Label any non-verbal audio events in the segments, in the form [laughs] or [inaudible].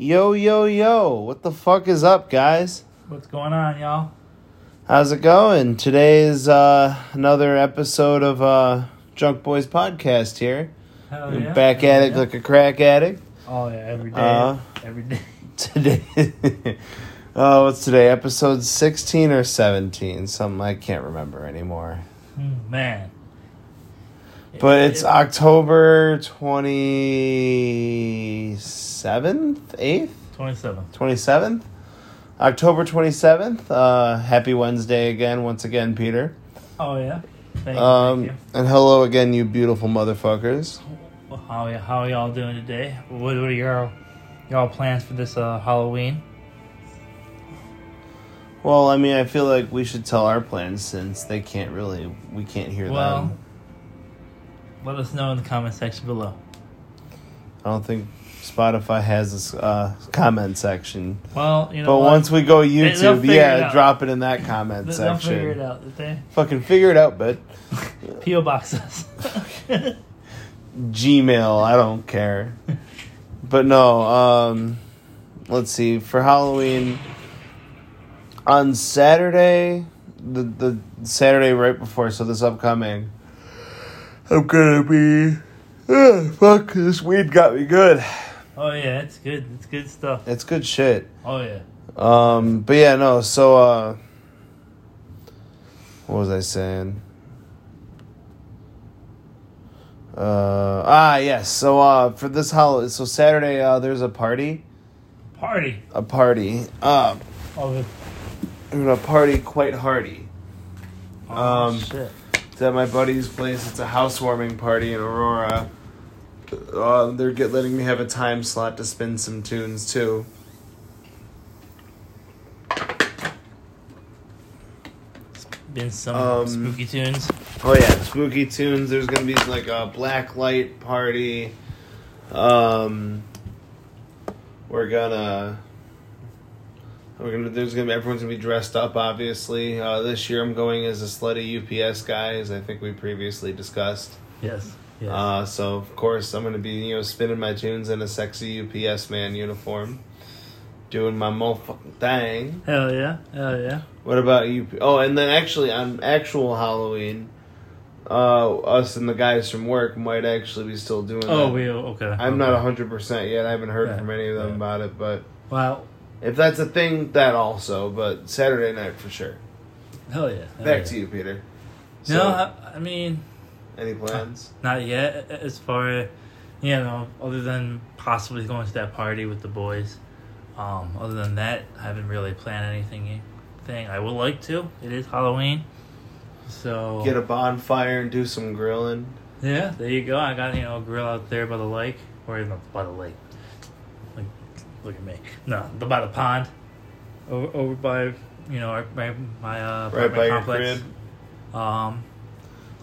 Yo, yo, yo. What the fuck is up, guys? What's going on, y'all? How's it going? Today is uh, another episode of uh, Junk Boys Podcast here. Hell yeah. Back Hell at it yeah. like a crack addict. Oh yeah, every day. Uh, every day. [laughs] Today. oh, [laughs] what's today? Episode 16 or 17? Something I can't remember anymore. Mm, man. But it's It- October 27th? 8th? twenty seventh, twenty seventh, October 27th. Uh, happy Wednesday again, once again, Peter. Oh yeah. Thank you. Um, thank and hello again, you beautiful motherfuckers. How how y'all doing today? What what are your y'all plans for this uh, Halloween? Well, I mean, I feel like we should tell our plans since they can't really, we can't hear Well, them. let us know in the comment section below. I don't think Spotify has this uh, comment section. Well, you know. But what? once we go YouTube, it yeah, out. drop it in that comment They- they'll figure it section. out. They Fucking figure it out, but PO boxes. Gmail, I don't care. But no, um let's see, for Halloween on Saturday, the the Saturday right before, so this upcoming I'm gonna be ah, fuck this weed got me good. Oh yeah, it's good. It's good stuff. It's good shit. Oh yeah. Um but yeah, no, so uh what was I saying? Uh ah yes. So uh for this holiday so Saturday uh there's a party. Party. A party. Um Oh, good. I'm gonna party quite hardy. oh Um, shit. It's at my buddy's place. It's a housewarming party in Aurora. Uh, they're get letting me have a time slot to spin some tunes too. Been some um, spooky tunes. Oh yeah, spooky tunes. There's gonna be like a black light party. Um, we're gonna. We're gonna. There's gonna be everyone's gonna be dressed up. Obviously, uh, this year I'm going as a slutty UPS guy, as I think we previously discussed. Yes. Yes. Uh, so of course I'm gonna be you know spinning my tunes in a sexy UPS man uniform, doing my motherfucking thing. Hell yeah. Hell yeah. What about you? Oh, and then actually on actual Halloween, uh, us and the guys from work might actually be still doing. Oh, that. we okay. I'm okay. not hundred percent yet. I haven't heard Yeah, from any of them yeah. about it, but Wow. if that's a thing, that also. But Saturday night for sure. Hell yeah. Hell Back yeah. to you, Peter. No, I, I mean, any plans? [laughs] not yet. As far as you know, other than possibly going to that party with the boys. Um, other than that, I haven't really planned anything. Thing I would like to. It is Halloween, so Get a bonfire and do some grilling. yeah. There you go. I got you know a grill out there by the lake, or not by the lake. Like, look at me. No, the, by the pond. Over, over by you know our- my my uh, Right by your complex. crib. Um,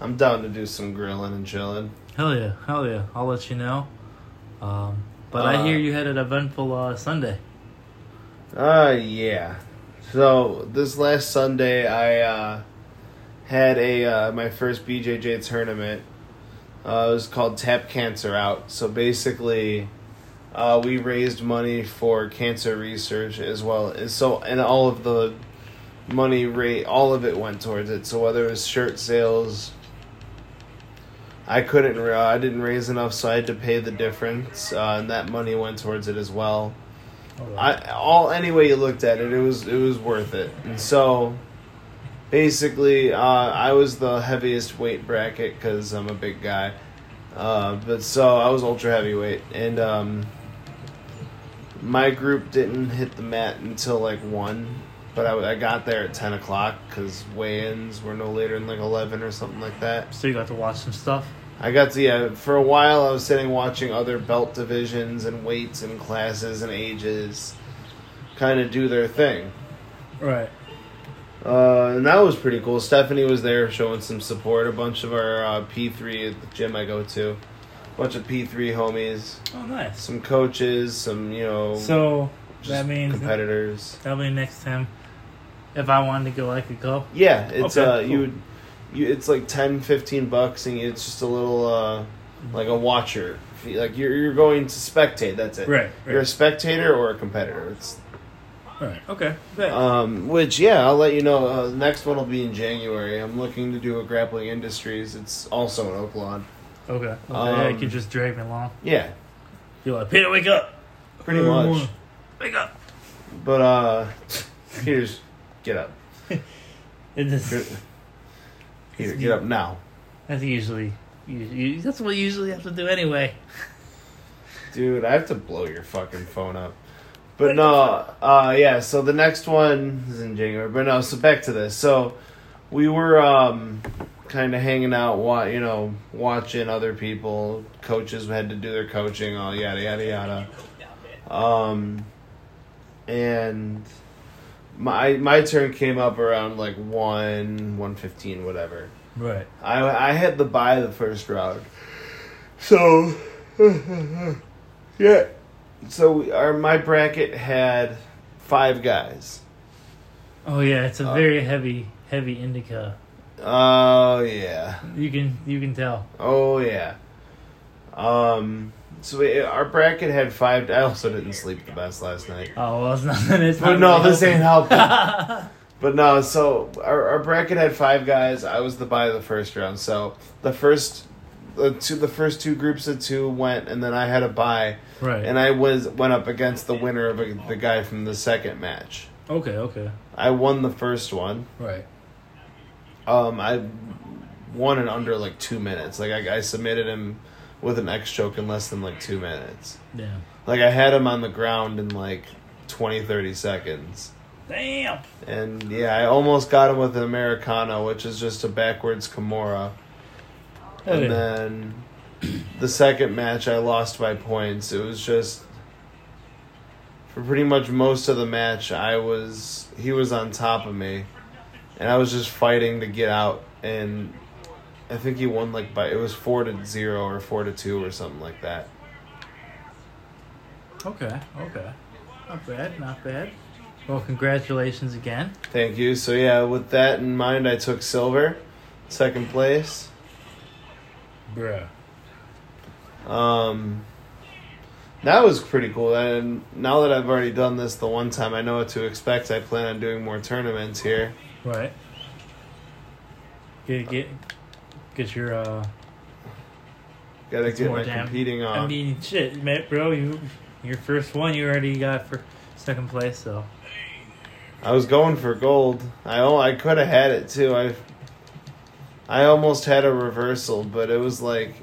I'm down to do some grilling and chilling. hell yeah, hell yeah. I'll let you know. Um, but I Uh, hear you had an eventful uh, Sunday. Uh yeah. So this last Sunday I uh had a uh my first BJJ tournament. Uh it was called Tap Cancer Out. So basically uh we raised money for cancer research as well. as So and all of the money rate all of it went towards it. So whether it was shirt sales I couldn't. ra- I didn't raise enough, so I had to pay the difference, uh, and that money went towards it as well. I all any way you looked at it, it was it was worth it. And so, basically, uh, I was the heaviest weight bracket because I'm a big guy. Uh, but so I was ultra heavyweight, and um, my group didn't hit the mat until like one. But I, I got there at ten o'clock because weigh-ins were no later than like eleven or something like that. so you got to watch some stuff. I got to yeah. For a while, I was sitting watching other belt divisions and weights and classes and ages, kind of do their thing. Right. Uh, and that was pretty cool. Stephanie was there showing some support. A bunch of our uh, P3 at the gym I go to, a bunch of P3 homies, Oh, nice. some coaches, some you know, So that means competitors. that'll be next time. If I wanted to go, I could go. Yeah, it's Okay, uh, cool. you would, you it's like 10, 15 bucks, and it's just a little uh, like a watcher. Like you're you're going to spectate. That's it. Right, You're a spectator or a competitor. It's Right. Okay. Bet. um, which yeah, I'll let you know. Uh, next one will be in January. I'm looking to do a grappling industries. It's also in Oaklawn. okay. okay. yeah, you can just drag me along. Yeah, You're like, Peter, wake up. pretty much. Wake up. But uh, Peter's get up. [laughs] It just, Peter, get up now, that's usually, usually, that's what you usually have to do anyway. [laughs] dude. I have to blow your fucking phone up. But no, uh, yeah. So the next one is in January. But no, so back to this. So we were um, kind of hanging out, wa- you know, watching other people. Coaches had to do their coaching, all yada yada yada. Um, and my my turn came up around like one one fifteen, whatever. Right. I I had to buy the first round, so [laughs] yeah. So we, our my bracket had five guys. Oh yeah, it's a Uh, very heavy, heavy indica. Oh yeah, You can, you can tell. oh yeah. Um. So we, our bracket had five. I also didn't sleep the best last night. Oh well, it's not. It's But no, really this ain't helping. helping. [laughs] But no, so our, our bracket had five guys. I was the buy of the first round. So the first, the two, the first two groups of two went, and then I had a buy, right. and I was went up against the winner of a, the guy from the second match. okay. Okay. I won the first one. Right. Um, I won in under like two minutes. Like I, I submitted him with an X choke in less than like two minutes. Yeah. Like I had him on the ground in like 20, 30 seconds. Damn. And yeah, I almost got him with an Americano, which is just a backwards Kimura. And then the second match, I lost by points. It was just for pretty much most of the match, I was he was on top of me, and I was just fighting to get out. And I think he won like by it was four to zero or four to two or something like that. Okay. Okay. Not bad. Not bad. Well, congratulations again. Thank you. So yeah, with that in mind, I took silver, second place. Bruh. Um, that was pretty cool. And now that I've already done this the one time, I know what to expect. I plan on doing more tournaments here. Right. Get get get your uh. Got to It's get more my damn- competing on. I mean, shit, man, bro. You your first one you already got for second place, so I was going for gold. I I could have had it too. I I almost had a reversal, but it was like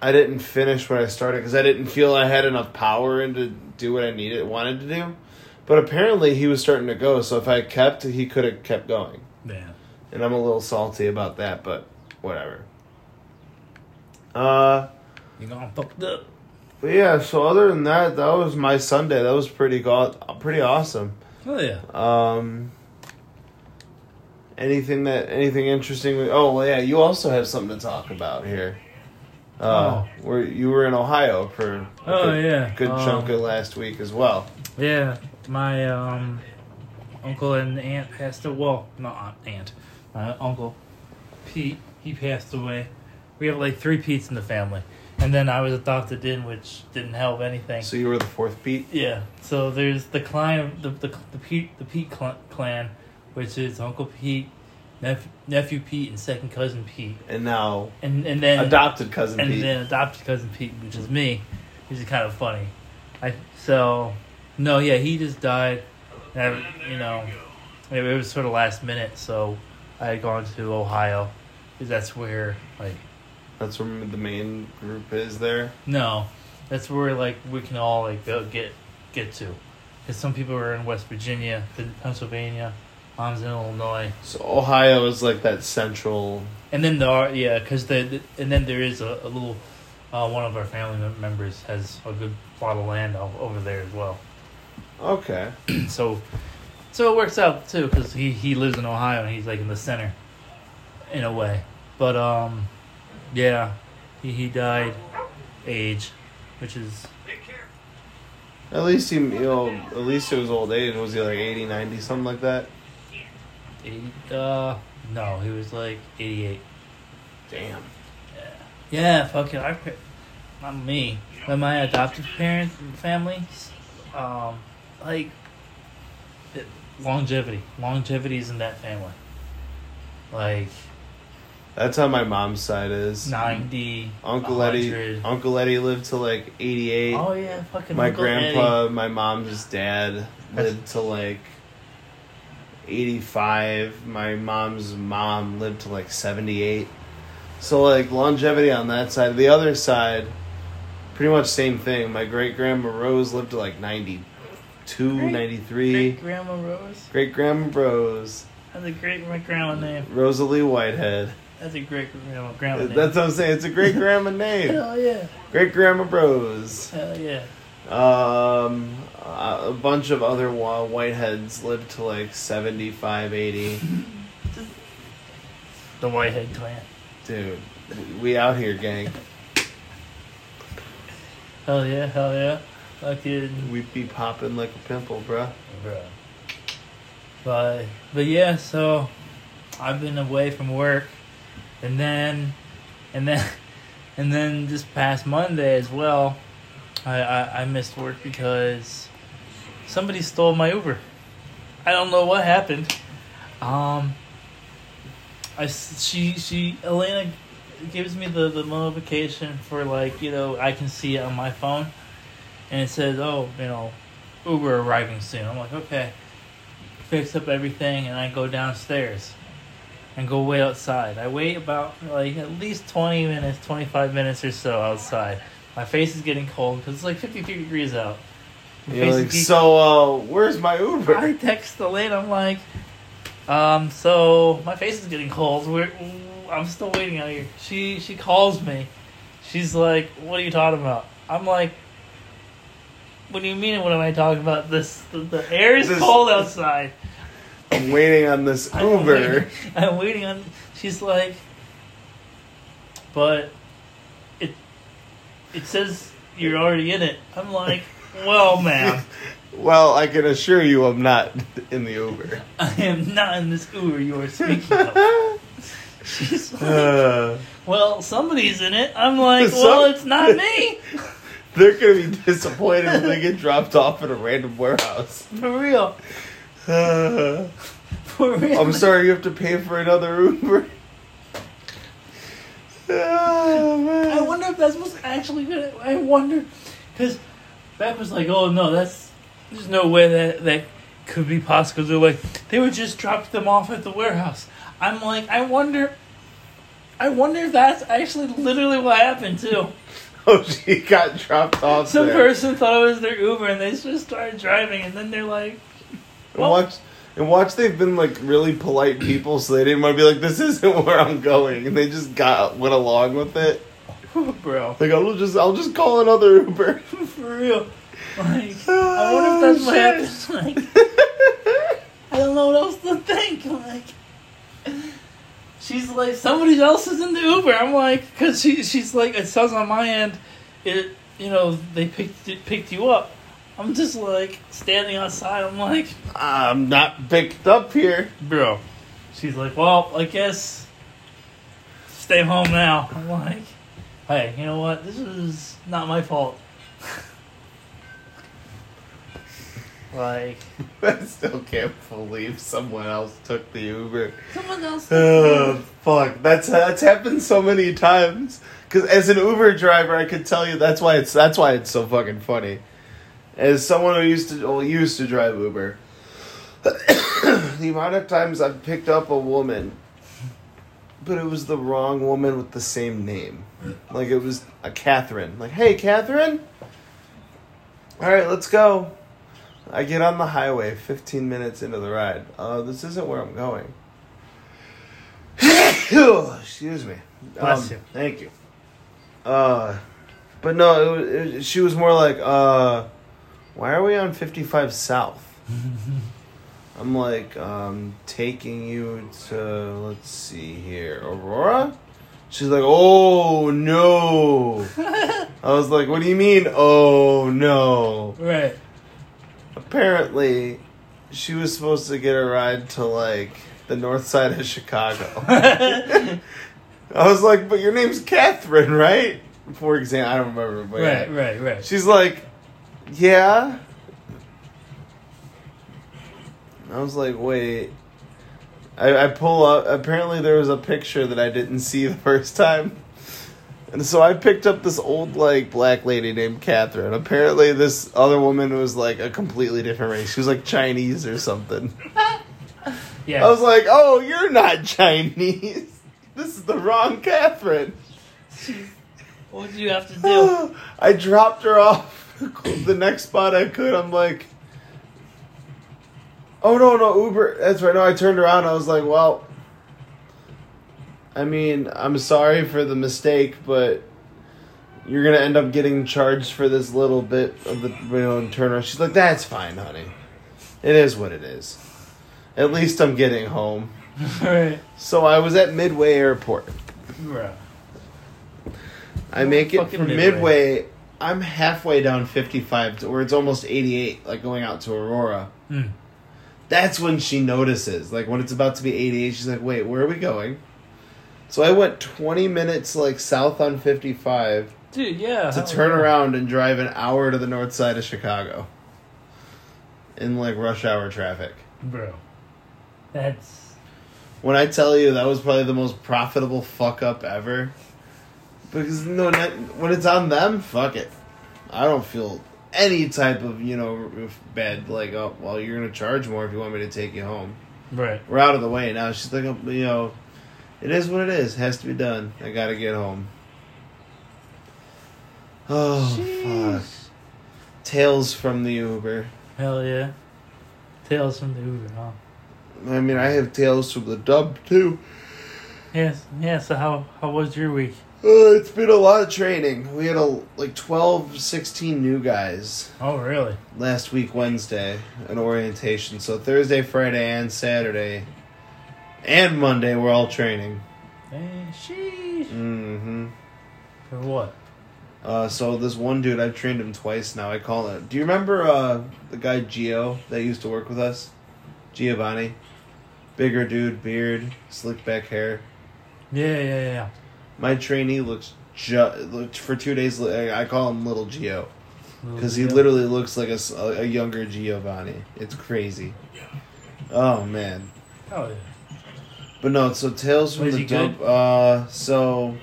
I didn't finish what I started because I didn't feel I had enough power and to do what I needed wanted to do. But apparently he was starting to go, so if I kept, he could have kept going. yeah. And I'm a little salty about that, but whatever. Uh, You gonna fucked up. but yeah. So other than that, that was my Sunday. That was pretty go- pretty awesome. Oh yeah. Um, anything that anything interesting? Oh well, yeah. You also have something to talk about here. Uh, where you were in Ohio for a Oh, good, yeah. good Um, chunk of last week as well. Yeah, my um, uncle and aunt passed away. Well, not aunt, aunt. My uncle, Pete, he passed away. We have like three Pete's in the family. And then I was adopted in, which didn't help anything. So you were the fourth Pete. Yeah. So there's the clan, the the the Pete the Pete cl- clan, which is Uncle Pete, nephew, nephew Pete, and second cousin Pete, and now and and then adopted cousin Pete. and Pete. then adopted cousin Pete, which is me, which is kind of funny. I so no, yeah, he just died. And I, you know, it was sort of last minute, so I had gone to Ohio because that's where like That's where the main group is there. no, that's where like we can all like go get get to, because some people are in West Virginia, Pennsylvania, mom's in Illinois, So Ohio is like that central. and then there are yeah, because the, the and then there is a, a little. Uh, one of our family members has a good plot of land over there as well. Okay. [clears throat] so so it works out too because he, he lives in ohio and he's like in the center in a way but um yeah he, he died age which is At least he, you know, at least it was old age. Was he like 80, 90, something like that? 80 uh no he was like 88 Damn. yeah Yeah, fuck it. I, not me, but my adoptive parents and family, um, like it, longevity. Longevity is in that family. Like. That's how my mom's side is. Ninety. Uncle Eddie. Uncle Eddie lived to like eighty-eight. Oh yeah, fucking. My Uncle grandpa, Eddie. my mom's dad lived to like eighty-five. My mom's mom lived to like seventy-eight. So like longevity on that side. The other side, pretty much same thing. My great grandma Rose lived to like ninety 293. Great Grandma Rose. Great Grandma Rose. That's a great grandma name. Rosalie Whitehead. That's a great grandma, grandma name. That's what I'm saying. It's a great grandma [laughs] name. Hell yeah. Great Grandma Rose. Hell yeah. Um, a bunch of other Whiteheads lived to like 75, 80. [laughs] the Whitehead clan. Dude, we out here, gang. Hell yeah, hell yeah. Fucking We be popping like a pimple, bruh. Bruh. But but yeah, so I've been away from work, and then and then [laughs] and then this past Monday as well, I I, I missed work because somebody stole my Uber. I don't know what happened. Um. I she she Elena gives me the the notification for like you know I can see it on my phone, and it says oh you know Uber arriving soon. I'm like, okay. Fix up everything and I go downstairs and go wait outside. I wait about like at least 20 minutes, 25 minutes or so outside. My face is getting cold because it's like 53 degrees out. My You're like, so, uh, where's my Uber? I text Elaine, I'm like, um, so my face is getting cold. We're, I'm still waiting out here. She she calls me. She's like, what are you talking about? I'm like, what do you mean? What am I talking about? This the, the air is This- cold outside. I'm waiting on this [laughs] I'm Uber. waiting- I'm waiting on. She's like, but it it says you're already in it. I'm like, well, ma'am, [laughs] Well, I can assure you I'm not in the Uber. [laughs] I am not in this Uber you are speaking of. She's like, Uh, well, somebody's in it. I'm like, Some- well, it's not me. They're gonna be disappointed when they get dropped off at a random warehouse. [laughs] For real. Uh, [sighs] For real. I'm sorry, you have to pay for another Uber. [sighs] Oh, man. I wonder if that's what's actually gonna. I wonder, because Beck was like, "Oh no, that's there's no way that that could be possible." They're like, they would just drop them off at the warehouse. I'm like, I wonder. I wonder if that's actually literally what happened too. Oh, [laughs] she got dropped off Some there. person thought it was their Uber, and they just started driving, and then they're like, And watch, and watch. They've been like really polite people, so they didn't want to be like, "This isn't [laughs] where I'm going," and they just got went along with it. "Bro, Like, I'll just, I'll just call another Uber. [laughs] for real." Like, I wonder if oh, that's what Oh, happened. Like, I don't know what else to think. Like, she's like, somebody else is in the Uber. I'm like, because she, she's like, it says on my end, it, you know, they picked it, picked you up. I'm just like standing outside. I'm like, I'm not picked up here. bro. She's like, well, I guess stay home now. I'm like, hey, you know what? This is not my fault. [laughs] like, [laughs] I still can't believe someone else took the Uber. someone else. Oh, fuck. That's that's happened so many times. Because as an Uber driver, I could tell you that's why it's that's why it's so fucking funny. As someone who used to well, used to drive Uber, [coughs] the amount of times I've picked up a woman, but it was the wrong woman with the same name. Like it was a Catherine. Like, hey, Catherine. All right, let's go. I get on the highway 15 minutes into the ride. Uh, this isn't where I'm going. [coughs] Excuse me. Bless Um, you. Thank you. Uh, but no, it, it, she was more like, uh, why are we on 55 South? [laughs] I'm like, um, taking you to, let's see here, Aurora? She's like, oh no. [laughs] I was like, what do you mean, oh no? right. Apparently, she was supposed to get a ride to like the north side of Chicago. [laughs] I was like, but your name's Catherine, right? For example, I don't remember, but yeah. Right, right, right. She's like, yeah. I was like, wait. I, I pull up. Apparently, there was a picture that I didn't see the first time. And so I picked up this old, like, black lady named Catherine. Apparently, this other woman was, like, a completely different race. She was, like, Chinese or something. [laughs] yeah. I was like, oh, you're not Chinese. [laughs] This is the wrong Catherine. what do you have to do? [sighs] I dropped her off [laughs] the next spot I could. I'm like, oh no, no Uber. That's right. No, I turned around. I was like, well, I mean, I'm sorry for the mistake, but you're gonna end up getting charged for this little bit of the you know turnaround. She's like, that's fine, honey. It is what it is. At least I'm getting home. [laughs] right. So I was at Midway Airport. I make it from Midway. Midway. I'm halfway down 55, to, or it's almost 88, like going out to Aurora. Mm. That's when she notices. Like when it's about to be 88, she's like, wait, where are we going? So I went 20 minutes like south on 55 Dude, yeah. to hell turn yeah. around and drive an hour to the north side of Chicago. In like rush hour traffic. Bro. That's. When I tell you that was probably the most profitable fuck up ever. Because no, when it's on them, fuck it. I don't feel any type of you know bad like oh well you're gonna charge more if you want me to take you home. Right. We're out of the way now. She's like you know, it is what it is. It Has to be done. I gotta get home. Oh fuck! Tales from the Uber. Hell yeah. Tales from the Uber, huh? I mean, I have tales from the dub too. Yes, yeah, so how, how was your week? Uh, it's been a lot of training. We had a like 12, 16 new guys Oh, really? last week Wednesday an orientation. So Thursday, Friday, and Saturday, and Monday we're all training. Hey, sheesh. Mm-hmm. For what? Uh, so this one dude, I've trained him twice now. I call it. Do you remember uh, the guy Gio that used to work with us? Giovanni, bigger dude, beard, slick back hair. Yeah, yeah, yeah. My trainee looks ju- looked for two days. I call him Little Gio. Because he literally looks like a, a younger Giovanni. It's crazy. Oh man. Oh, yeah. But no, so Tales from Was the he? Dump. Uh, so.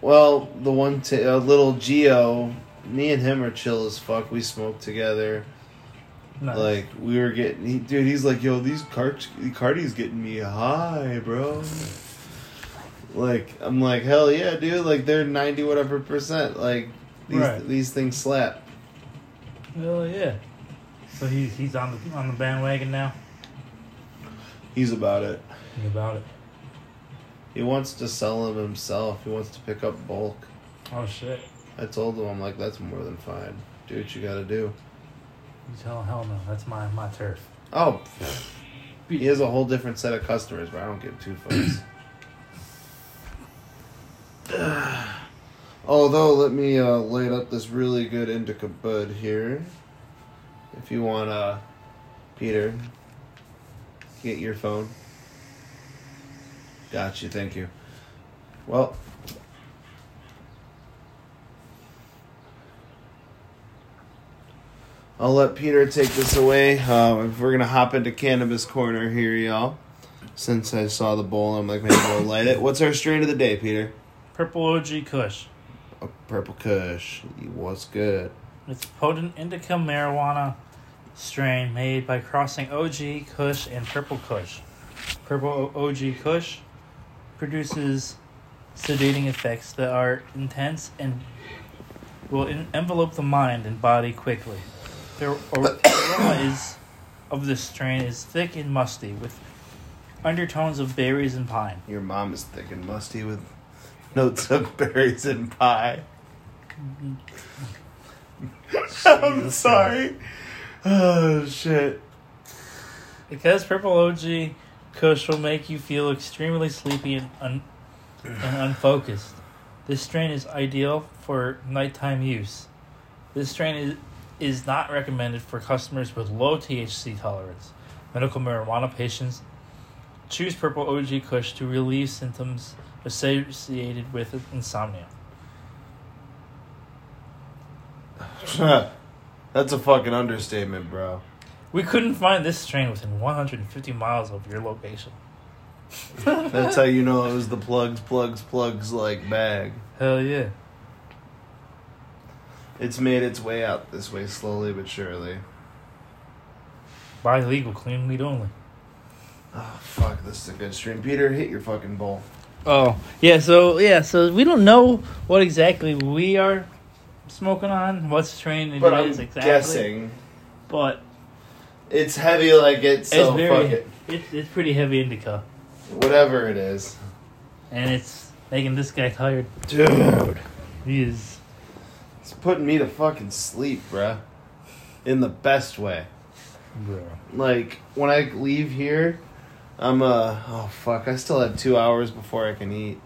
Well, the one t- uh, little Gio, me and him are chill as fuck. We smoke together. Nice. Like we were getting, he, dude. He's like, yo, these cart Cardi's getting me high, bro. Like I'm like, hell yeah, dude. Like they're ninety whatever percent. Like these Right. these things slap. Hell yeah. So he's he's on the on the bandwagon now. He's about it. Think about it. He wants to sell them himself. He wants to pick up bulk. Oh shit. I told him, I'm like, that's more than fine. Do what you gotta do. You tell him hell no. That's my my turf. Oh, he has a whole different set of customers, but I don't give two fucks. [clears throat] Although, let me uh, light up this really good indica bud here. If you want, uh, Peter, get your phone. Got you, thank you. Well, I'll let Peter take this away. Uh, we're gonna hop into cannabis corner here, y'all. Since I saw the bowl, I'm like, maybe we'll light it. What's our strain of the day, Peter? Purple OG Kush. A purple Kush. What's good? It's potent indica marijuana strain made by crossing OG Kush and Purple Kush. Purple OG Kush produces sedating effects that are intense and will en- envelope the mind and body quickly. The aroma [coughs] is of this strain is thick and musty with undertones of berries and pine. Your mom is thick and musty with notes of [laughs] berries and pie. [laughs] I'm Jesus uh, sorry. Oh shit. Because Purple OG Kush will make you feel extremely sleepy and, un- and unfocused. This strain is ideal for nighttime use. This strain is, is not recommended for customers with low THC tolerance, medical marijuana patients, choose purple OG Kush to relieve symptoms associated with insomnia. [laughs] That's a fucking understatement, bro. We couldn't find this strain within 150 miles of your location. That's how you know it was the plugs, plugs, plugs like bag. Hell yeah. It's made its way out this way slowly but surely. Buy legal, clean weed only. Oh fuck, this is a good stream. Peter, hit your fucking bowl. Oh yeah, so yeah, so we don't know what exactly we are smoking on, what strain it is But I'm exactly. guessing But it's heavy like it's so it's very, fuck it. it's it's pretty heavy indica, Whatever it is. and it's making this guy tired. Dude. He is. It's putting me to fucking sleep, bruh. In the best way. Bro. Like, when I leave here, I'm uh oh fuck, I still have two hours before I can eat.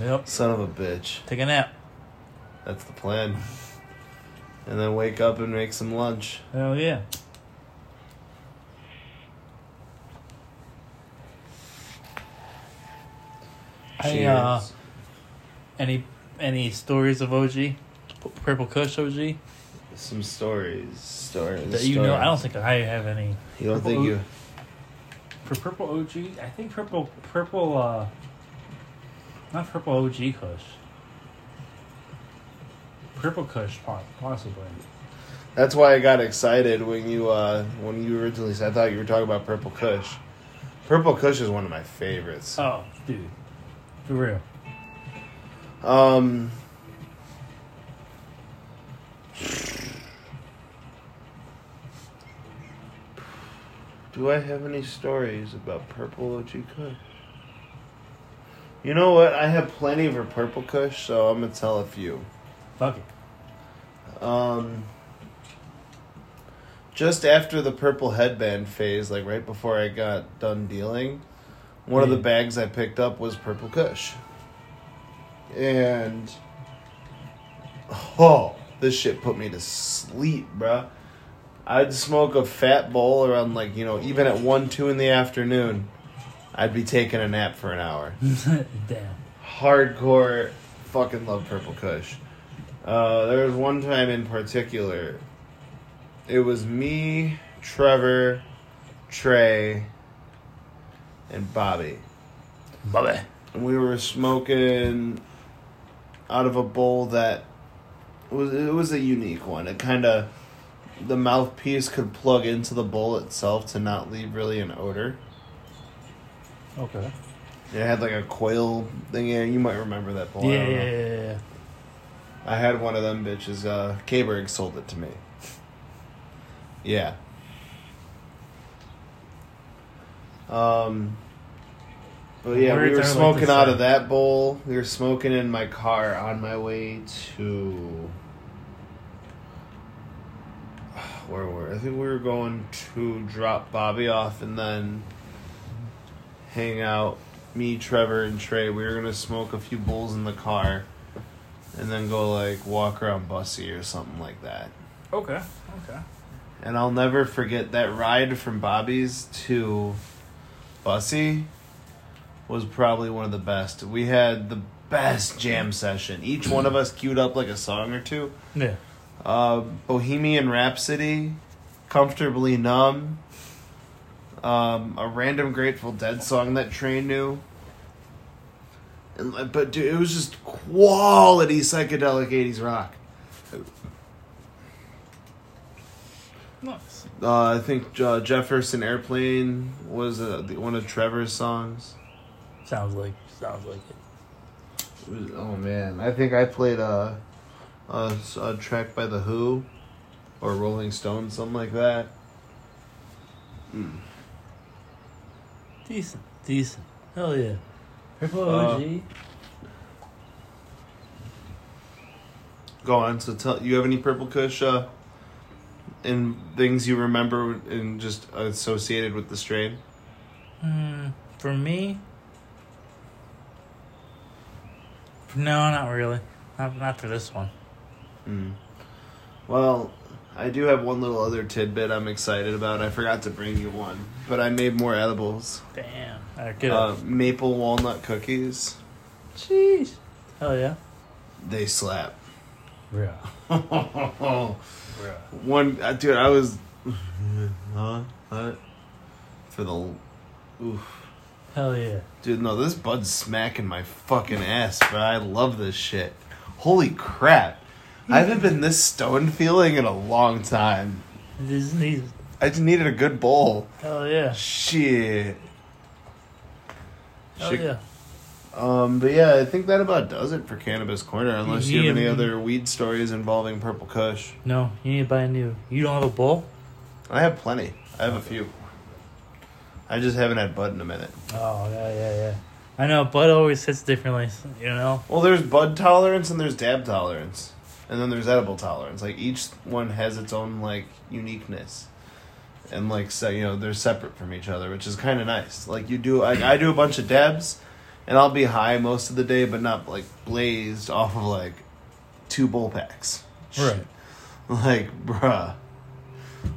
Yep. Son of a bitch. Take a nap. That's the plan. And then wake up and make some lunch. Hell yeah. I, uh, Cheers. Any any stories of OG, Purple Kush OG Some stories. Stories. that you know? I don't think I have any. You don't think Purple- you. For Purple OG, I think Purple Purple uh, not Purple OG Kush. Purple Kush, po- possibly. That's why I got excited when you uh when you originally said. I thought you were talking about Purple Kush. Purple Kush is one of my favorites. Oh, dude, for real. Um. Do I have any stories about Purple OG Kush? You know what? I have plenty for Purple Kush, so I'm gonna tell a few. Fuck it. Um, just after the purple headband phase, like right before I got done dealing, one of the bags I picked up was Purple Kush. And oh, this shit put me to sleep, bruh. I'd smoke a fat bowl around like, you know, even at 1, 2 in the afternoon. I'd be taking a nap for an hour [laughs] Damn. hardcore fucking love Purple Kush. Uh, there was one time in particular. It was me, Trevor, Trey, and Bobby. Bobby. And we were smoking out of a bowl that was it was a unique one. It kind of the mouthpiece could plug into the bowl itself to not leave really an odor. Okay. It had like a coil thing. Yeah, you might remember that bowl. Yeah, yeah, yeah, yeah. I had one of them bitches. Uh, K-Berg sold it to me. Yeah. Um. But yeah, we were smoking out of that bowl. We were smoking in my car on my way to. Where were I think we were going to drop Bobby off and then hang out. Me, Trevor, and Trey. We were gonna smoke a few bowls in the car, and then go like walk around Busse or something like that. Okay. Okay. And I'll never forget that ride from Bobby's to Busse was probably one of the best. We had the best jam session. Each one of us queued up like a song or two. Yeah. Uh, Bohemian Rhapsody, Comfortably Numb, um, a random Grateful Dead song that Trey knew. And, uh, but dude, it was just quality psychedelic 80s rock. Nice. Uh, I think uh, Jefferson Airplane was uh, the, one of Trevor's songs. Sounds like sounds like it. It was- oh man, I think I played a, a, a track by the Who, or Rolling Stones, something like that. Mm. Decent. Decent. Hell yeah. Purple Uh, OG. Go on. So tell you have any Purple Kush uh, and things you remember and just associated with the strain. Hmm. For me. No, not really. Not not for this one. Mm. Well, I do have one little other tidbit I'm excited about. I forgot to bring you one, but I made more edibles. Damn. All right, good. Uh, maple walnut cookies. Jeez. Hell yeah. They slap. Yeah. [laughs] one, uh, dude, I was. [laughs] Huh? What? For the. Oof. Hell yeah. Dude, no, this bud's smacking my fucking ass, but I love this shit. Holy crap. I haven't been this stoned feeling in a long time. This is I just needed a good bowl. hell yeah. Shit. Hell Shit. yeah. Um, but yeah, I think that about does it for Cannabis Corner, unless you have Yeah. any other weed stories involving Purple Kush. No, you need to buy a new. You don't have a bowl? I have plenty. I have a few. I just haven't had Bud in a minute. Oh yeah, yeah, yeah. I know, Bud always hits differently. You know. Well, there's Bud tolerance and there's dab tolerance. And then there's edible tolerance. Like each one has its own like uniqueness. And like so you know, they're separate from each other, which is kind of nice. Like you do like I do a bunch of dabs and I'll be high most of the day but not like blazed off of like two bowl packs. Right. [laughs] Like, bruh.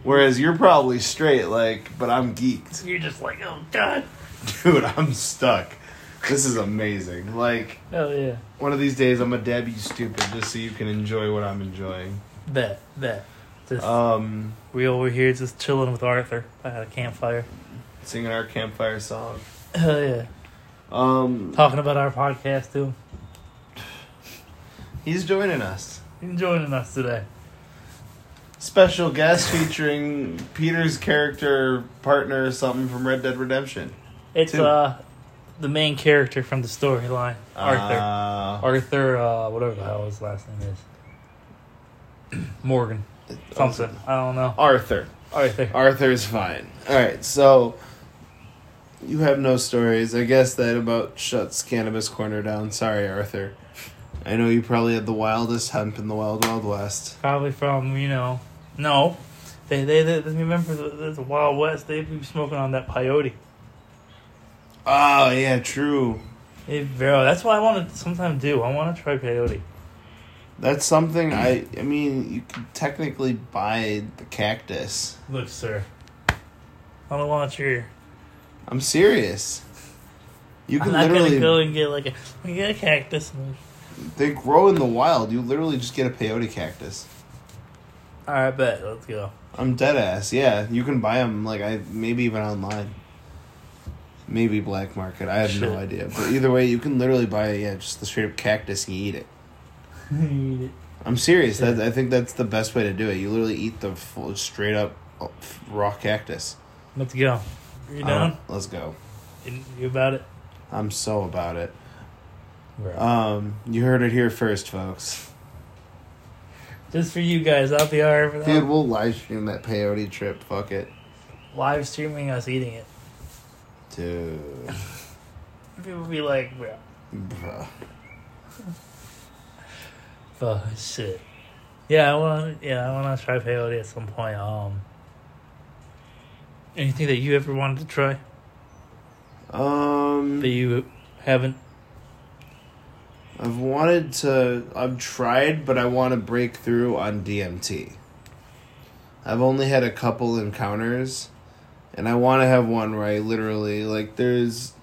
Whereas you're probably straight like, but I'm geeked. You're just like, oh god. Dude, I'm stuck. This is amazing. Like Hell yeah. one of these days I'm a dab you stupid just so you can enjoy what I'm enjoying. Bet, bet. Just Um we over here just chilling with Arthur by a campfire. singing our campfire song. Hell yeah. Um Talking about our podcast too. [sighs] he's joining us. He's joining us today. Special guest featuring Peter's character partner or something from Red Dead Redemption. It's Two. uh the main character from the storyline, Arthur. Uh, Arthur, uh, whatever the hell his last name is. [clears throat] Morgan. Something. I don't know. Arthur. Arthur. Arthur's fine. All right, so you have no stories. I guess that about shuts Cannabis Corner down. Sorry, Arthur. I know you probably had the wildest hemp in the wild, wild west. Probably from, you know. No. They, they, they remember the, the, Wild West, they'd be smoking on that peyote. Oh yeah, true. Hey, bro, that's what I want to sometimes do. I want to try peyote. That's something I. I mean, you could technically buy the cactus. Look, sir. I don't want your. I'm serious. You I'm can not literally. gonna go and get like a. Get a cactus. They grow in the wild. You literally just get a peyote cactus. all right, bet. Let's go. I'm dead ass. Yeah, you can buy them. Like I maybe even online. Maybe black market. I have Shit. no idea. But either way, you can literally buy yeah just the straight up cactus and you eat it. [laughs] Eat it. I'm serious. That I think that's the best way to do it. You literally eat the full, straight up uh, raw cactus. Let's go. You down? let's go. You, about it? I'm so about it. Um, you heard it here first, folks. Just for you guys, I'll be alright for. Dude, we'll live stream that peyote trip. Fuck it, Live streaming us eating it. dude. [laughs] People be like, bro, Bruh. Fuck shit. Yeah, I want. Yeah, I want to try peyote at some point. Um, anything that you ever wanted to try Um, that you haven't? I've wanted to. I've tried, but I want to break through on DMT. I've only had a couple encounters, and I want to have one where I literally like. There's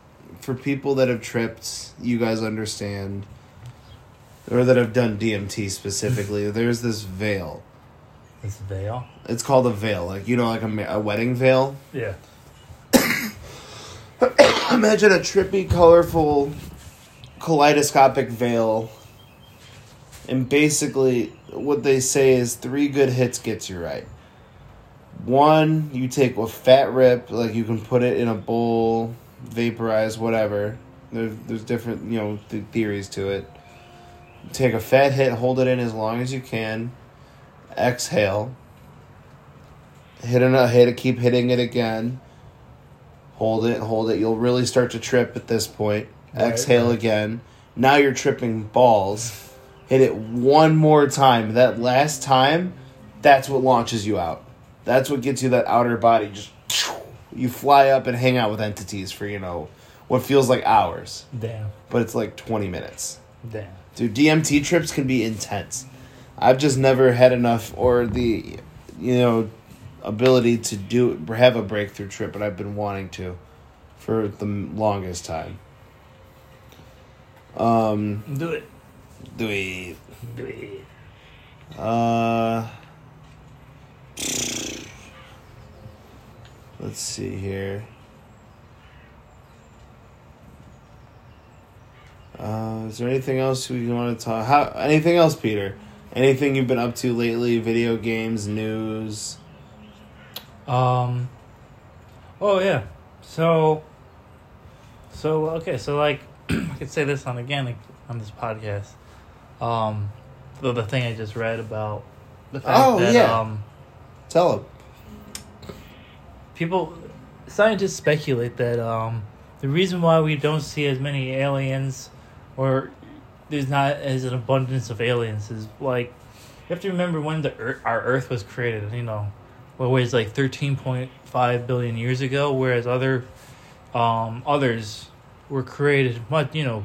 for people that have tripped, you guys understand, or that have done DMT specifically. [laughs] there's this veil. This veil. It's called a veil, like you know, like a, a wedding veil. Yeah. [coughs] Imagine a trippy, colorful, kaleidoscopic veil. And basically, what they say is three good hits gets you right. One, you take a fat rip, like you can put it in a bowl, vaporize, whatever. There's, there's different, you know, th- theories to it. Take a fat hit, hold it in as long as you can. Exhale. Hit it, hit it, keep hitting it again. Hold it, hold it. You'll really start to trip at this point. Right, Exhale right. again. Now you're tripping balls. Hit it one more time. That last time, that's what launches you out. That's what gets you that outer body. Just you fly up and hang out with entities for you know what feels like hours, Damn. but it's like twenty minutes. Damn. Dude, DMT trips can be intense. I've just never had enough or the you know, ability to do have a breakthrough trip, but I've been wanting to for the longest time. Um, Do it. do we? Do it. Uh, let's see here. Uh, is there anything else we want to talk? How anything else, Peter? Anything you've been up to lately? Video games, news. Um. Oh yeah. So. So okay. So like, [clears throat] I could say this on again like, on this podcast. Um, the the thing I just read about the fact Oh, that yeah. um Tell him. people scientists speculate that um the reason why we don't see as many aliens or there's not as an abundance of aliens is like you have to remember when the earth, our earth was created you know what was like 13.5 billion years ago whereas other um others were created much you know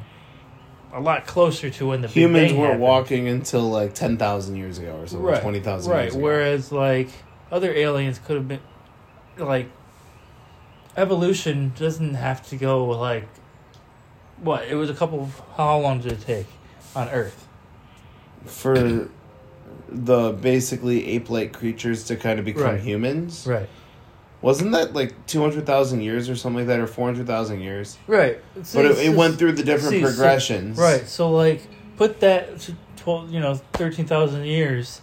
a lot closer to when the Humans weren't happened. walking until like ten thousand years ago or something. Twenty thousand. Right. Years ago. Whereas like other aliens could have been like evolution doesn't have to go like what it was a couple of how long did it take on Earth? for the basically ape-like creatures to kind of become Right. humans. Right. Wasn't that like two hundred thousand years or something like that, or four hundred thousand years? Right. But it, it went through the different see, so- progressions. Right. So like put that to twelve, you know, thirteen thousand years.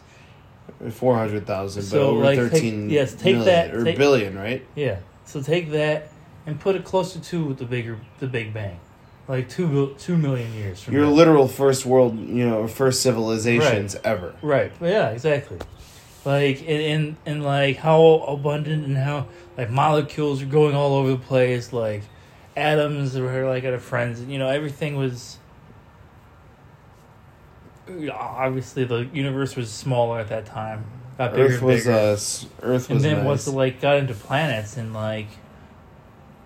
Four hundred thousand, but over like, take- thirteen yes, take million, that- or take- billion, right? Yeah. So take that and put it closer to the bigger the Big Bang, like two two million years from Your now. literal first world, you know, first civilizations ever. Right. But yeah, exactly. Like in, in like how abundant and how like molecules are going all over the place. Like atoms were like at a friends. You know, everything was. Obviously, the universe was smaller at that time. Got bigger Earth and was bigger. uh, Earth was and then nice. once it like got into planets and like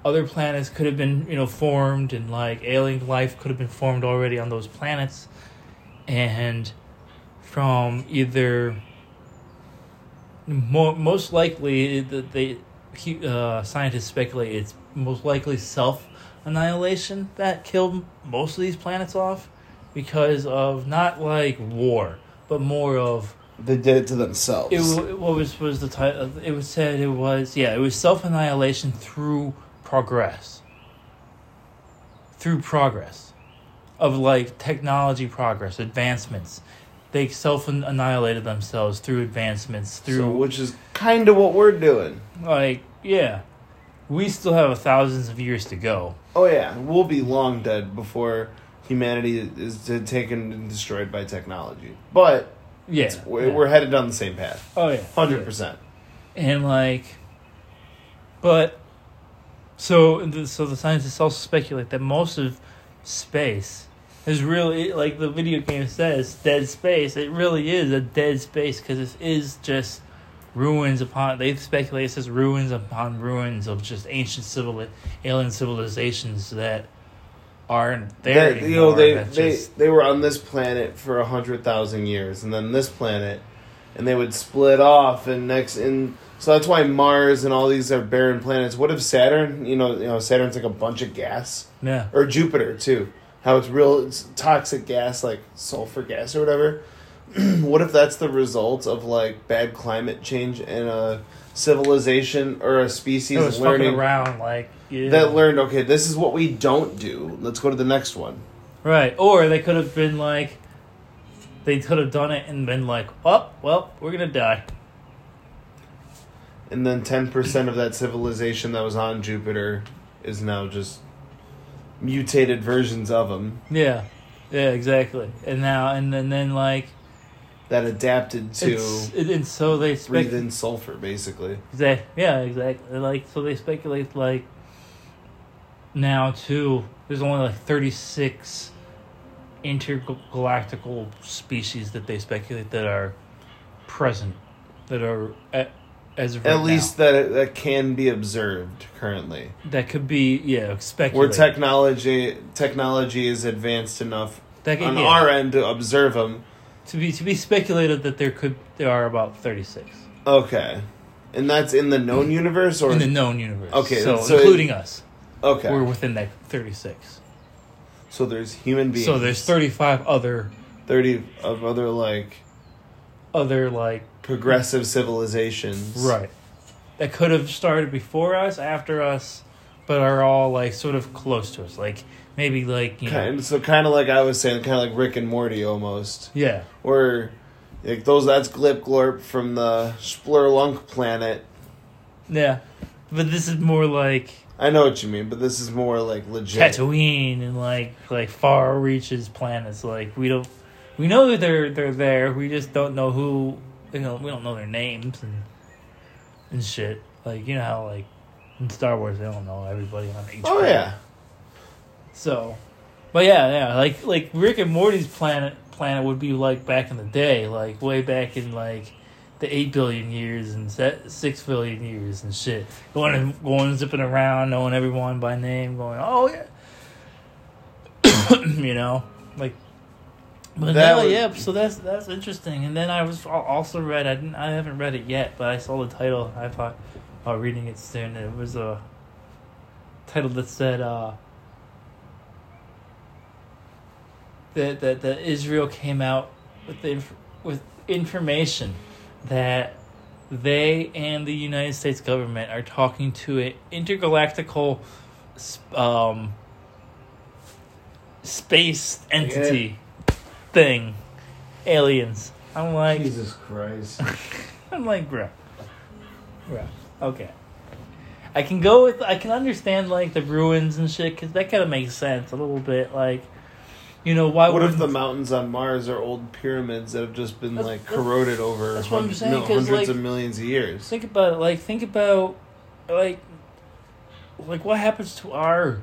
other planets could have been you know formed and like alien life could have been formed already on those planets and from either mo- most likely that they uh, scientists speculate it's most likely self annihilation that killed most of these planets off because of not like war but more of they did it to themselves. it what was was the title? It was said it was yeah. It was self annihilation through progress. Through progress, of like technology progress, advancements, they self annihilated themselves through advancements. Through so, which is kind of what we're doing. like yeah, we still have thousands of years to go. Oh yeah, we'll be long dead before humanity is taken and destroyed by technology. But Yeah, we're, yeah. we're headed down the same path, oh yeah, hundred percent. and like but so the, so the scientists also speculate that most of space is really like the video game says dead space. It really is a dead space because it is just ruins upon they speculate it says ruins upon ruins of just ancient civil alien civilizations that aren't there That, you know, they they just- they were on this planet for a hundred thousand years, and then this planet, and they would split off, and next, and so that's why Mars and all these are barren planets. What if Saturn? You know, you know, Saturn's like a bunch of gas, yeah or Jupiter too. How it's real it's toxic gas, like sulfur gas or whatever. [clears throat] what if that's the result of like bad climate change and a civilization or a species it was learning around like yeah. that learned okay this is what we don't do let's go to the next one Right. Or they could have been like, they could have done it and been like, oh, well, we're going to die. And then 10% of that civilization that was on jupiter is now just mutated versions of them Yeah. Yeah, exactly. And now, and then, then like, that adapted to it, and so they breathe speculate. in sulfur basically Exactly. Yeah, exactly. Like, so they speculate, like, now, too, there's only like 36 intergalactical species that they speculate that are present, that are at, as at right least that that can be observed currently that could be yeah speculated. where technology technology is advanced enough That could- on yeah. our end to observe them to be to be speculated that there could there are about 36 Okay, and that's in the known universe, or in the known universe. Okay, so, so it- including us, okay. we're within that thirty-six. so there's human beings. So there's thirty-five other thirty of other like other like progressive civilizations. right that could have started before us, after us, but are all like sort of close to us. Like maybe like you know, so kind of like I was saying, kind of like Rick and Morty almost. yeah, Or like those that's Glip Glorp from the Splurlunk planet. yeah. But this is more like I know what you mean, but this is more like legit. Tatooine and like like far reaches planets. Like we don't we know that they're they're there. We just don't know who you know. We don't know their names and and shit. Like you know how like in Star Wars they don't know everybody on each. Oh planet. yeah. So, but yeah, yeah, like like Rick and Morty's planet planet would be like back in the day, like way back in like the eight billion years and six billion years and shit. Going and going zipping around, knowing everyone by name, going, oh yeah, [coughs] you know, like. But That no, would- yeah, so that's that's interesting. And then I was also read. I didn't. I haven't read it yet, but I saw the title. I thought about reading it soon. It was a title that said. uh that that, that Israel came out with the, inf- with information that they and the United States government are talking to an intergalactical um, space entity thing, aliens. I'm like, Jesus Christ. [laughs] I'm like, bro, bro, okay. I can go with, I can understand like the ruins and shit because that kind of makes sense a little bit. Like, you know, why What if the mountains on Mars are old pyramids that have just been That's- like that's- corroded over that's what I'm hun- saying, no, 'cause, hundreds like- of millions of years? think about it? Like, think about like, like what happens to our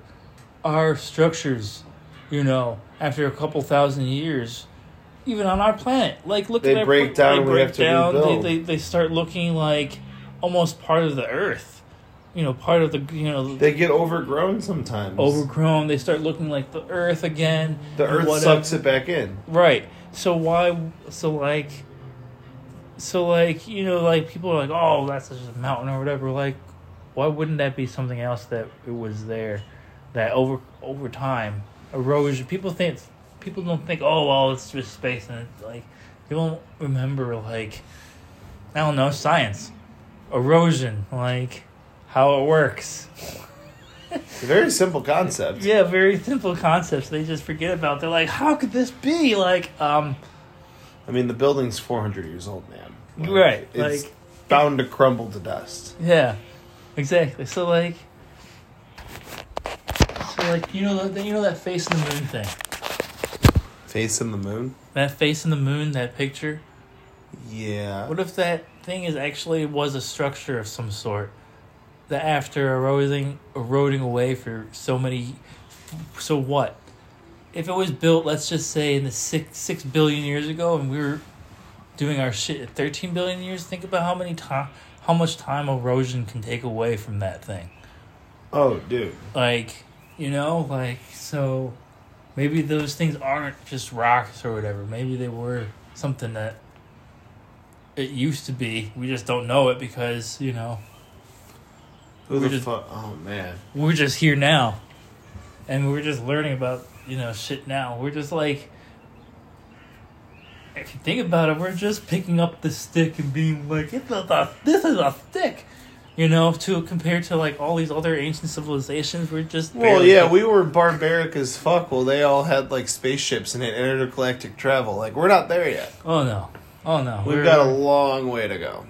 our structures, you know, after a couple thousand years. Even on our planet, like look They at our break down They break down. They, they they start looking like almost part of the Earth, you know, part of the you know They get overgrown sometimes. overgrown. They start looking like the Earth again. the Earth sucks it back in. Right. So why? So like. So like you know like people are like oh that's just a mountain or whatever like, why wouldn't that be something else that it was there, that over over time erosion people think people don't think oh well it's just space and it's like people don't remember like I don't know science, erosion like how it works. It's a very simple concept. Yeah, very simple concepts they just forget about. They're like, how could this be? Like, um, I mean, the building's 400 years old, man. Like, Right, It's like- bound to crumble to dust. yeah, exactly. So like, like you know that you know that face in the moon thing. Face in the moon? That face in the moon, that picture. Yeah. What if that thing is actually was a structure of some sort that after eroding eroding away for so many so what? If it was built, let's just say in the six six billion years ago, and we were doing our shit at thirteen billion years, think about how many time, how much time erosion can take away from that thing. Oh, dude. Like, you know, like so, maybe those things aren't just rocks or whatever. Maybe they were something that it used to be. We just don't know it because you know Who the just- fuck? Oh, man. we're just here now, and we're just learning about you know shit now. We're just like, if you think about it, we're just picking up the stick and being like, it's a, a this is a stick, you know. To compared to like all these other ancient civilizations, we're just Well, yeah, pick- we were barbaric as fuck. Well, they all had, like, spaceships and intergalactic travel. Like, we're not there yet. Oh no, oh no, We've we're- got a long way to go.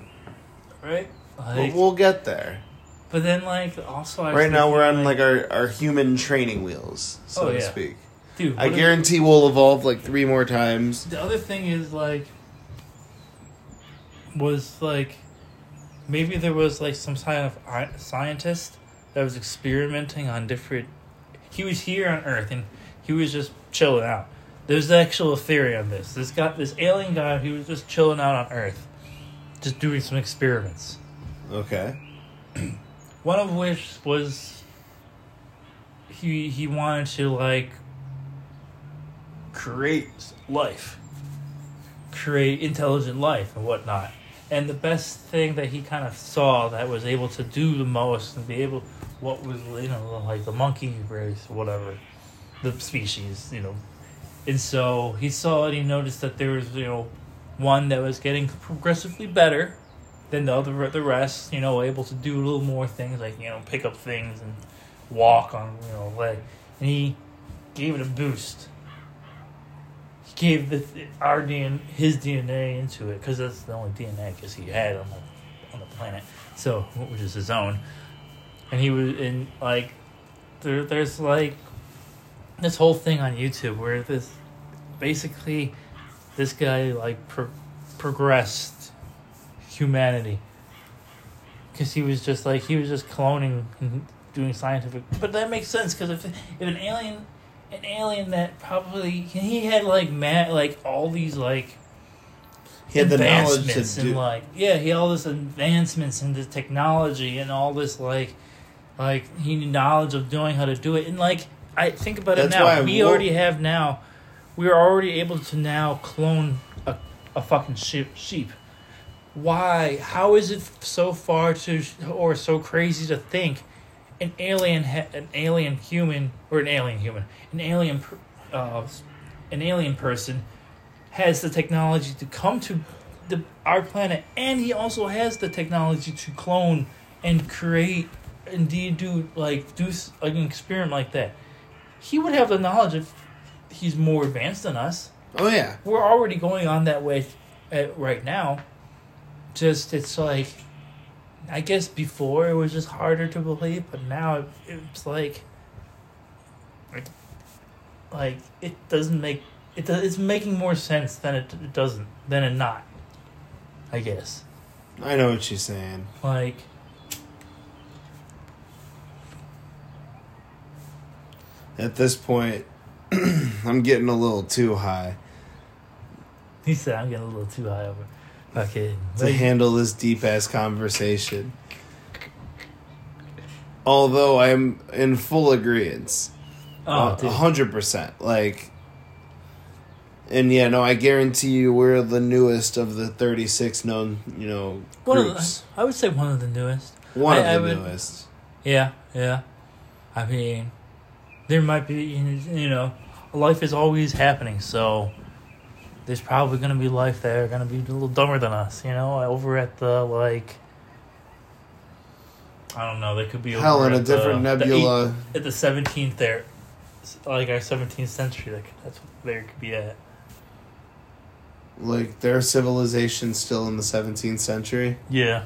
right. But we'll get there. but then like also I Right now, we're on, like, our, our human training wheels, so Oh, to yeah. speak. dude. I guarantee we'll evolve, like, three more times. The other thing is like was like maybe there was like some kind of scientist that was experimenting on different he was here on earth and he was just chilling out. There's actual theory on this. This guy this alien guy he was just chilling out on earth just doing some experiments. Okay. [clears throat] one of which was he he wanted to like create life create intelligent life and whatnot and the best thing that he kind of saw that was able to do the most and be able what was you know like the monkey race whatever the species you know. And so he saw it he noticed that there was you know one that was getting progressively better than the other the rest you know able to do a little more things like you know pick up things and walk on you know leg. And he gave it a boost gave the our DNA his DNA into it because that's the only DNA because he had on the on the planet. So which is his own. And he was in like there there's like this whole thing on YouTube where this basically this guy like pro- progressed humanity. Because he was just like he was just cloning and doing scientific but that makes sense because if, if an alien an alien that probably he had like mad like all these like He had the knowledge advancements to and do. like yeah he had all this advancements in the technology and all this like like he knew knowledge of doing how to do it. And like I think about That's it now we already have now we are already able to now clone a, a fucking sheep sheep. Why? How is it so far to or so crazy to think an alien an alien human or an alien human an alien per- uh, an alien person has the technology to come to the our planet and he also has the technology to clone and create and do like do like an experiment like that. He would have the knowledge if he's more advanced than us. Oh yeah, we're already going on that way uh, right now. Just it's like, I guess before it was just harder to believe, but now it, it's like, like, like it doesn't make it. does- It's making more sense than it, it doesn't than it not. I guess I know what you're saying. like At this point, [clears throat] I'm getting a little too high he said, I'm getting a little too high over. Okay, to handle this deep ass conversation. Although I'm in full agreement. oh, uh, A hundred percent. Like, and yeah, no, I guarantee you, we're the newest of the thirty-six known, you know, One of groups. the, I would say one of the newest. One I- of the I would- newest. Yeah, yeah. I mean, there might be, you know, life is always happening, so there's probably going to be life there, going to be a little dumber than us, you know, over at the, like, I don't know, they could be over Hell, in a the- different the nebula. eight- at the 17th there, like our 17th century, like, that's where it could be at. like their civilization still in the seventeenth century. Yeah.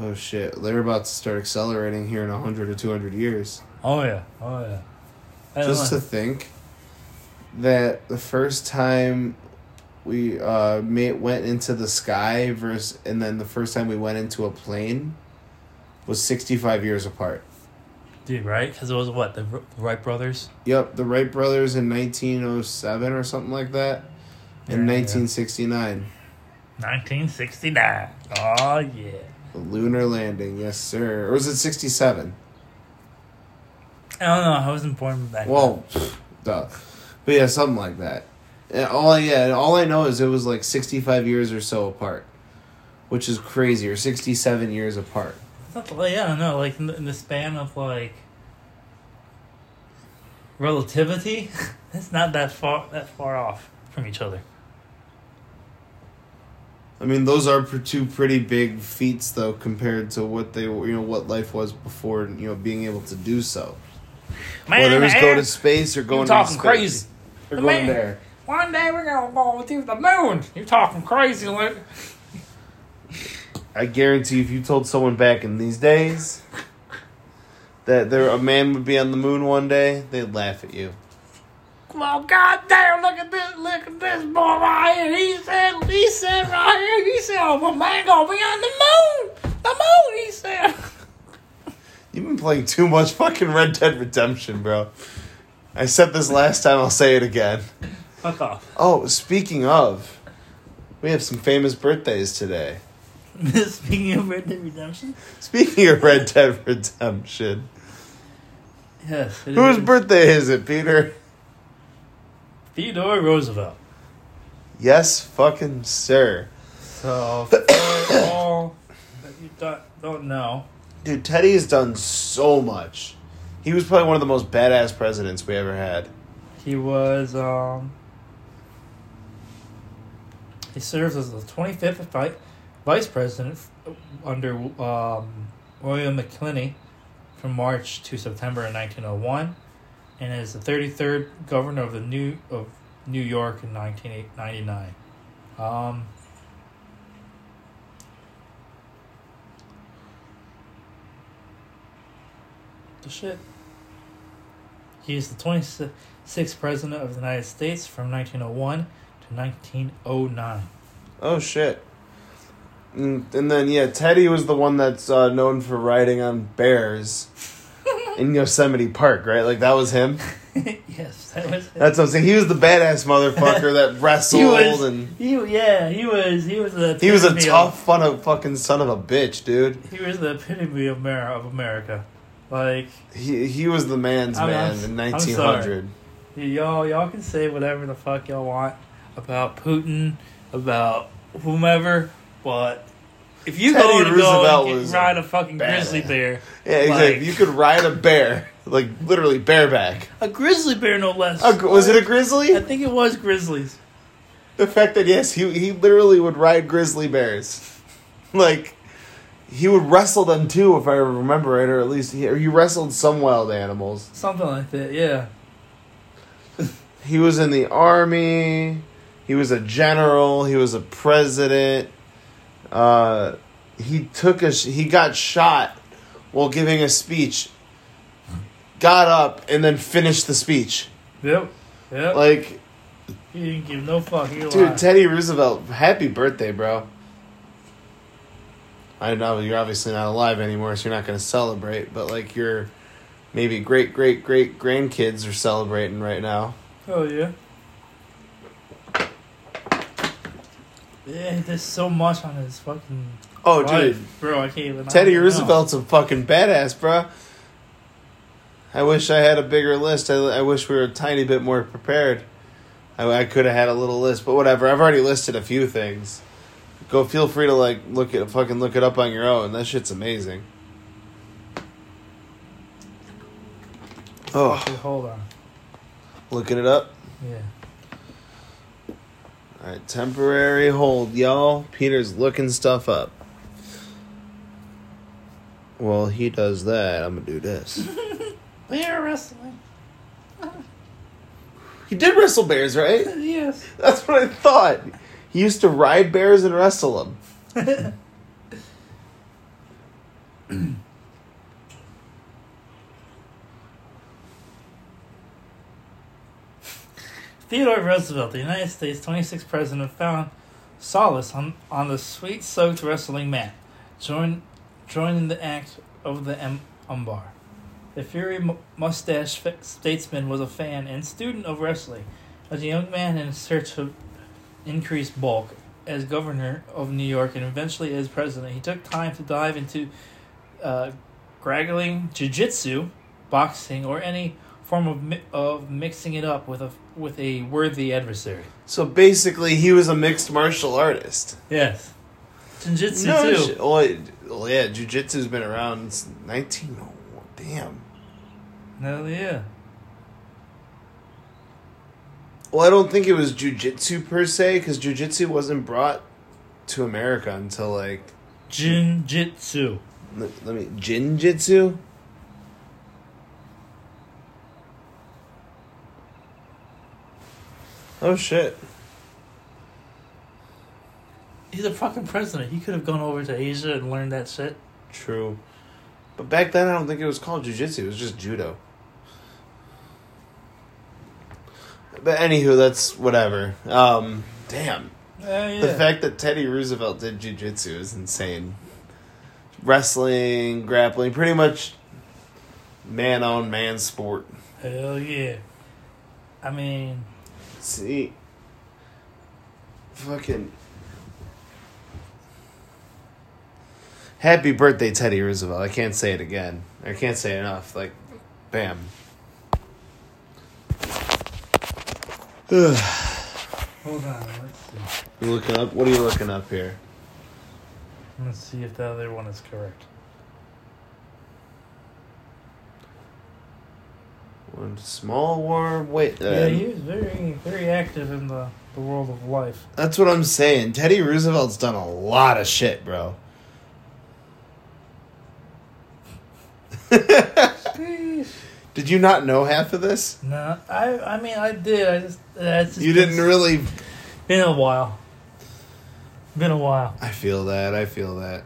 Oh shit, they're about to start accelerating here in hundred or two hundred years. Oh, yeah. Oh, yeah. Just to think that the first time we uh made, went into the sky versus and then the first time we went into a plane was 65 years apart. Dude, right? Because it was what? The Wright brothers? Yep, the Wright brothers in 1907 or something like that. In Yeah, yeah. 1969. 1969. Oh, yeah. The lunar landing, yes sir. Or was it 67? I don't know. I wasn't born back then. Well, duh. But yeah, something like that. And all I, yeah, all I know is it was like 65 years or so apart, which is crazy, or 67 years apart. It's like, yeah, I don't know. Like in the, in the span of like relativity, [laughs] it's not that far that far off from each other. I mean, those are two pretty big feats, though, compared to what they, were- you know, what life was before, you know, being able to do so. Whether it's go to space or going to talking space. crazy. Or The going man- there. One day we're gonna go to the moon. You're talking crazy, Luke. I guarantee if you told someone back in these days that there a man would be on the moon one day, they'd laugh at you. Well, goddamn! Look at this! Look at this boy right here. He said, he said right here. He said, "Oh, my man gonna be on the moon. The moon." He said. [laughs] You've been playing too much fucking Red Dead Redemption, bro. I said this last time, I'll say it again. Fuck off. Oh, speaking of, we have some famous birthdays today. [laughs] Speaking of Red Dead Redemption. Speaking of Red Dead Redemption, Yes. whose is. birthday is it, Peter? Theodore Roosevelt. Yes, fucking sir. So, for all [coughs] that you don't, don't know, Dude, Teddy has done so much. He was probably one of the most badass presidents we ever had. he was, um, he serves as the 25th vi- vice president under um, William McKinley from March to September in 1901, and is the 33rd governor of the New of New York in 1999. Um, the shit. He is the 26th president of the United States from 1901 to 1909. Oh shit. Mm, And then yeah, Teddy was the one that's uh, known for riding on bears [laughs] in Yosemite Park, right? Like that was him. [laughs] yes, that was. That's what I'm saying. He was the badass motherfucker that wrestled [laughs] he was. and He, yeah, he was. He was the. he was a tough, fun of fucking son of a bitch, dude. He was the epitome of America. Like He he was the man's I'm- man I'm- in I'm 1900. y'all, y'all can say whatever the fuck y'all want about Putin, about whomever, but if you Teddy go to Roosevelt go and was ride a fucking badass. grizzly bear, Yeah, exactly. Like- you could ride a bear, like literally bareback. a grizzly bear no less. A, was it a grizzly? I think it was grizzlies. The fact that yes, he he literally would ride grizzly bears, [laughs] like he would wrestle them too, if I remember right, or at least he, or he wrestled some wild animals. Something like that, yeah. He was in the army. He was a general. He was a president. Uh, he took a he got shot while giving a speech. Got up and then finished the speech. Yep. Yep. Like, he didn't give no fuck. Dude, lied. Teddy Roosevelt, happy birthday, bro. I know you're obviously not alive anymore, so you're not going to celebrate. But like your maybe great great great grandkids are celebrating right now. Oh yeah. Yeah, there's so much on his fucking Oh, life, dude, bro. I can't even. Teddy don't know. Roosevelt's a fucking badass, bro. I wish I had a bigger list. I, I wish we were a tiny bit more prepared. I, I could have had a little list, but whatever. I've already listed a few things. Go, feel free to like look it fucking look it up on your own. That shit's amazing. Oh, Okay, hold on. looking it up. Yeah. All right, temporary hold, y'all. Peter's looking stuff up. Well, he does that. I'm gonna do this. [laughs] Bear wrestling. He did wrestle bears, right? yes. That's what I thought. He used to ride bears and wrestle them. [coughs] Theodore Roosevelt, the United States 26th president, found solace on, on the sweet soaked wrestling mat, join, joining the act of the em- umbar. The fiery mu- mustached fa- statesman was a fan and student of wrestling. As a young man in search of increased bulk, as governor of New York and eventually as president, he took time to dive into uh, grappling, jiu-jitsu, boxing, or any form of mi- of mixing it up with a with a worthy adversary. So basically, he was a mixed martial artist. Yes, jiu-jitsu No too. shit. Well, it- well, yeah, jujitsu's been around since 19. Oh, damn. Hell yeah. Well, I don't think it was jujitsu per se, because jujitsu wasn't brought to America until like Jin-jitsu. let, let me jinjitsu. Oh shit! He's a fucking president. He could have gone over to Asia and learned that shit. True, but back then I don't think it was called jujitsu. It was just judo. But anywho, that's whatever. Um, damn. Yeah, yeah. The fact that Teddy Roosevelt did jujitsu is insane. Wrestling, grappling, pretty much man on man sport. Hell yeah. I mean, See, fucking. Happy birthday, Teddy Roosevelt. I can't say it again. I can't say enough. Like, bam. Hold on. Let's see. You looking up? What are you looking up here? Let's see if the other one is correct. One small worm. Wait. yeah, uh, he was very, very active in the, the world of life. That's what I'm saying. Teddy Roosevelt's done a lot of shit, bro. Did you not know half of this? No, I, I mean, I did. I just, that's just You didn't really. Been a while. Been a while. I feel that. I feel that.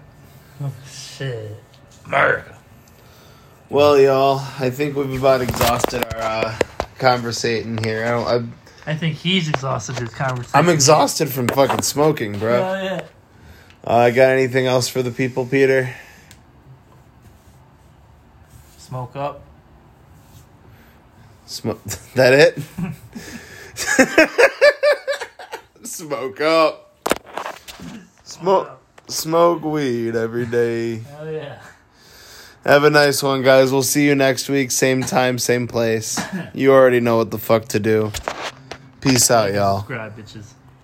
Oh, Shit, America. Well, y'all, I think we've about exhausted our uh, conversating here. I don't. I'm, I think he's exhausted his conversation. I'm exhausted from fucking smoking, bro. Oh yeah. Uh, got anything else for the people, Peter? Smoke up. Smoke. [laughs] that it? [laughs] Smoke up. Smoke. Smoke weed every day. Oh yeah. Have a nice one, guys. We'll see you next week. Same time, same place. You already know what the fuck to do. Peace out, y'all. Subscribe, bitches.